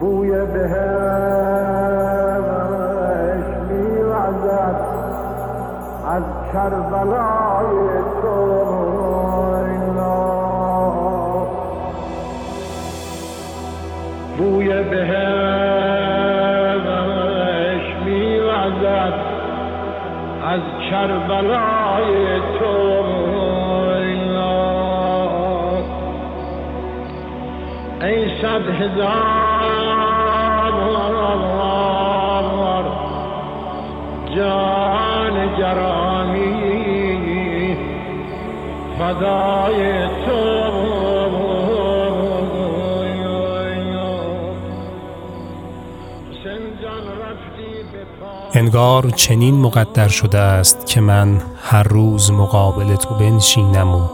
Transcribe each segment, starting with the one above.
بوی بهش میوزد از کربلای تو بوی بهش میوزد از کربلای ای صد هزار جان گرامی فدای تو. انگار چنین مقدر شده است که من هر روز مقابل تو بنشینم و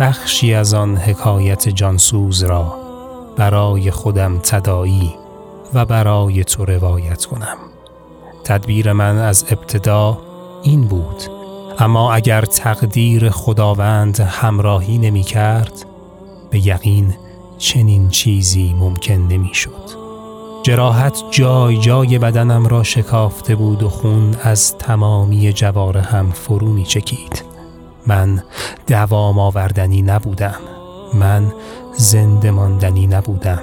بخشی از آن حکایت جانسوز را برای خودم تدایی و برای تو روایت کنم. تدبیر من از ابتدا این بود. اما اگر تقدیر خداوند همراهی نمی کرد به یقین چنین چیزی ممکن نمی شد. جراحت جای جای بدنم را شکافته بود و خون از تمامی هم فرو می چکید. من دوام آوردنی نبودم. من زنده ماندنی نبودم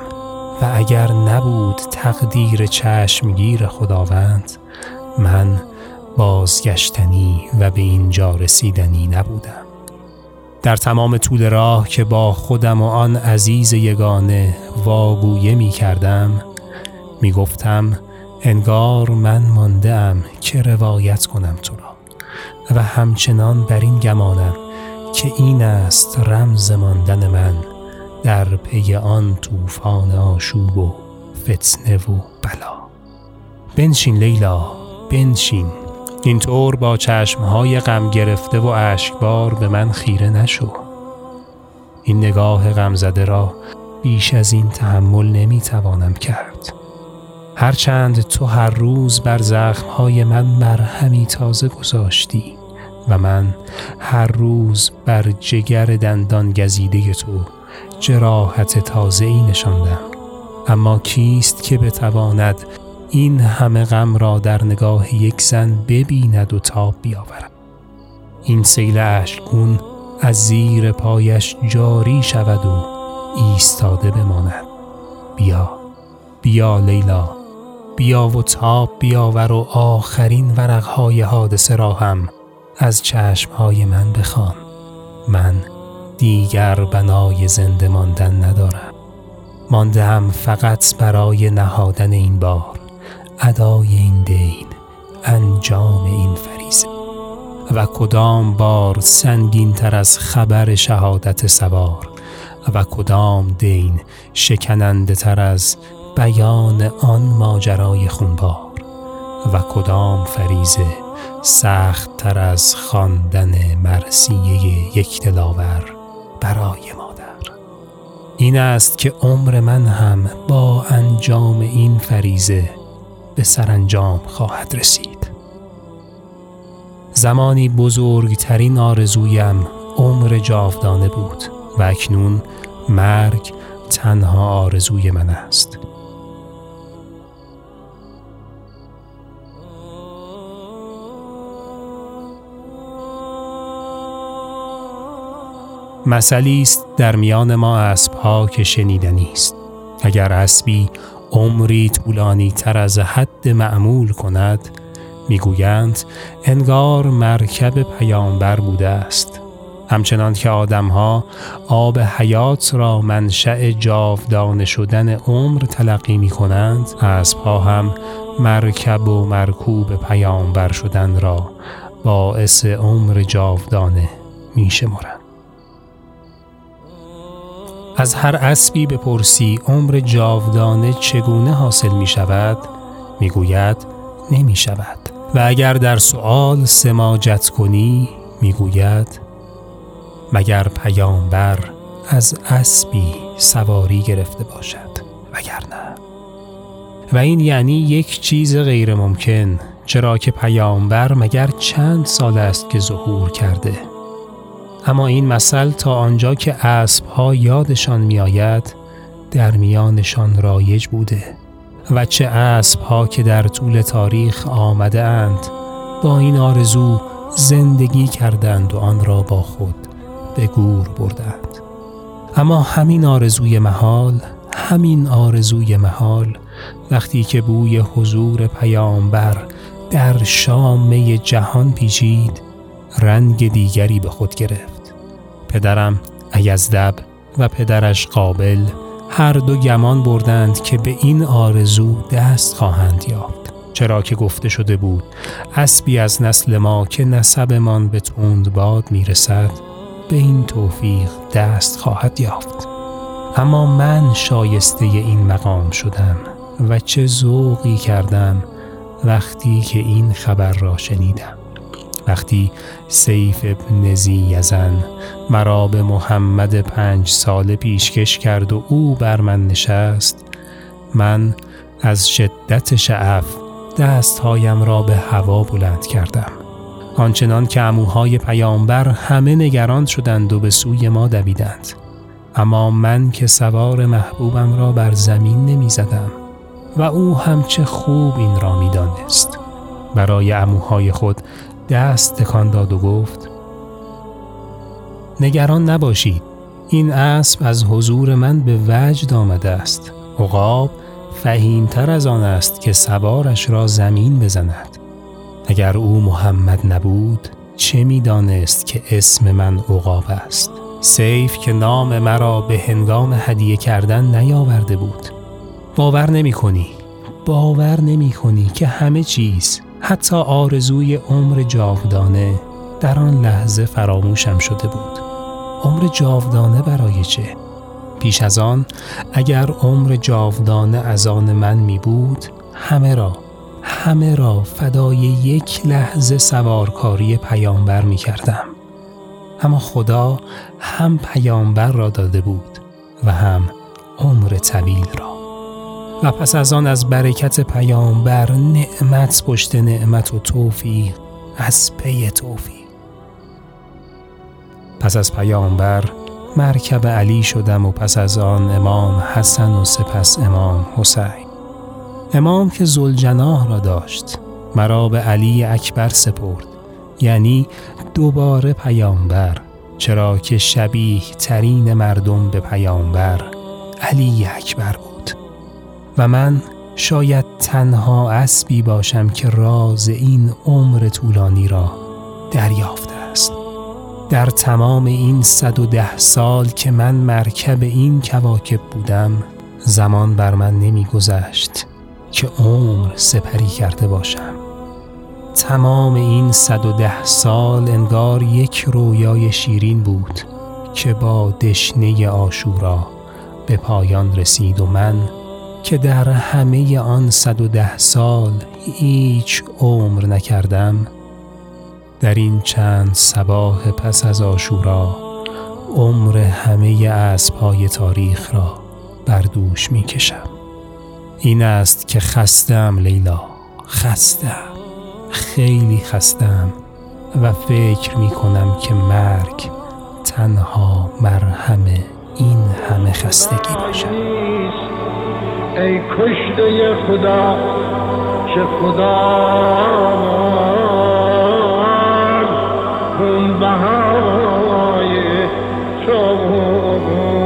و اگر نبود تقدیر چشمگیر خداوند من بازگشتنی و به اینجا رسیدنی نبودم. در تمام طول راه که با خودم و آن عزیز یگانه واگویه می کردم می گفتم انگار من ماندم که روایت کنم تو را و همچنان بر این گمانم. که این است رمز ماندن من در پی آن طوفان آشوب و فتنه و بلا. بنشین لیلا بنشین. اینطور با چشمهای غم گرفته و اشکبار به من خیره نشو. این نگاه غمزده را بیش از این تحمل نمی‌توانم کرد. هرچند تو هر روز بر زخمهای من مرهمی تازه گذاشتی و من هر روز بر جگر دندان گزیده تو جراحت تازه ای نشاندم اما کیست که بتواند این همه غم را در نگاه یک زن ببیند و تاب بیاورد؟ این سیل اشکون از زیر پایش جاری شود و ایستاده بماند. بیا بیا لیلا بیا و تاب بیاور و آخرین ورقهای حادثه را هم از چشمهای من بخوان. من دیگر بنای زنده ماندن ندارم. مانده هم فقط برای نهادن این بار ادای این دین انجام این فریزه و کدام بار سنگین تر از خبر شهادت سوار؟ و کدام دین شکننده تر از بیان آن ماجرای خونبار؟ و کدام فریزه سخت تر از خواندن مرسیه یک دلاور برای مادر. این است که عمر من هم با انجام این فریزه به سرانجام خواهد رسید. زمانی بزرگترین آرزویم عمر جاودانه بود و اکنون مرگ تنها آرزوی من است. مثلی است در میان ما اسبها که شنیدنی است اگر اسبی عمری طولانی تر از حد معمول کند می‌گویند انگار مرکب پیامبر بوده است همچنان که آدمها آب حیات را منشأ جاودانه شدن عمر تلقی می کنند اسبها هم مرکب و مرکوب پیامبر شدن را باعث عمر جاودانه می شمرند. از هر اسبی بپرسی عمر جاودانه چگونه حاصل می شود؟ می گوید نمی شود. و اگر در سؤال سماجت کنی می گوید مگر پیامبر از اسبی سواری گرفته باشد؟ وگرنه. و این یعنی یک چیز غیر ممکن چرا که پیامبر مگر چند سال است که ظهور کرده؟ اما این مثل تا آنجا که اسب ها یادشان می آید در میانشان رایج بوده. و چه اسب ها که در طول تاریخ آمده اند با این آرزو زندگی کردند و آن را با خود به گور بردند. اما همین آرزوی محال همین آرزوی محال وقتی که بوی حضور پیامبر در شامه جهان پیچید رنگ دیگری به خود گرفت. پدرم ایزدب و پدرش قابل هر دو گمان بردند که به این آرزو دست خواهند یافت. چرا که گفته شده بود اسبی از نسل ما که نسبمان به تند باد می‌رسد به این توفیق دست خواهد یافت. اما من شایسته این مقام شدم و چه ذوقی کردم وقتی که این خبر را شنیدم. وقتی سیف ابن زیزن مرا به محمد پنج سال پیشکش کرد و او بر من نشست من از شدت شعف دستهایم را به هوا بلند کردم آنچنان که اموهای پیامبر همه نگران شدند و به سوی ما دویدند اما من که سوار محبوبم را بر زمین نمی زدم و او هم چه خوب این را می دانست. برای اموهای خود دست تکان داد و گفت نگران نباشید این اسب از حضور من به وجد آمده است. عقاب فهیمتر از آن است که سوارش را زمین بزند. اگر او محمد نبود چه می‌دانست که اسم من عقاب است؟ سیف که نام مرا به هنگام هدیه کردن نیاورده بود. باور نمی کنی باور نمی کنی که همه چیز حتی آرزوی عمر جاودانه در آن لحظه فراموشم شده بود عمر جاودانه برای چه؟ پیش از آن اگر عمر جاودانه از آن من می بود همه را همه را فدای یک لحظه سوارکاری پیامبر می کردم. اما خدا هم پیامبر را داده بود و هم عمر طویل را و پس از آن از برکت پیامبر نعمت پشت نعمت و توفیق از پی توفیق. پس از پیامبر مرکب علی شدم و پس از آن امام حسن و سپس امام حسین. امام که زلجناه را داشت مرا به علی اکبر سپرد یعنی دوباره پیامبر چرا که شبیه ترین مردم به پیامبر علی اکبر بود. و من شاید تنها اسبی باشم که راز این عمر طولانی را دریافته است. در تمام این صد و ده سال که من مرکب این کواکب بودم زمان بر من نمیگذشت که عمر سپری کرده باشم. تمام این صد و ده سال انگار یک رویای شیرین بود که با دشنه آشورا به پایان رسید و من که در همه آن صد و ده سال هیچ عمر نکردم در این چند سباه پس از آشورا عمر همه اسبهای تاریخ را بر دوش می کشم این است که خستم لیلا خستم خیلی خستم و فکر می کنم که مرگ تنها مرهم این همه خستگی باشد. ای کشته خدا چه خدا خون بهای تو. بود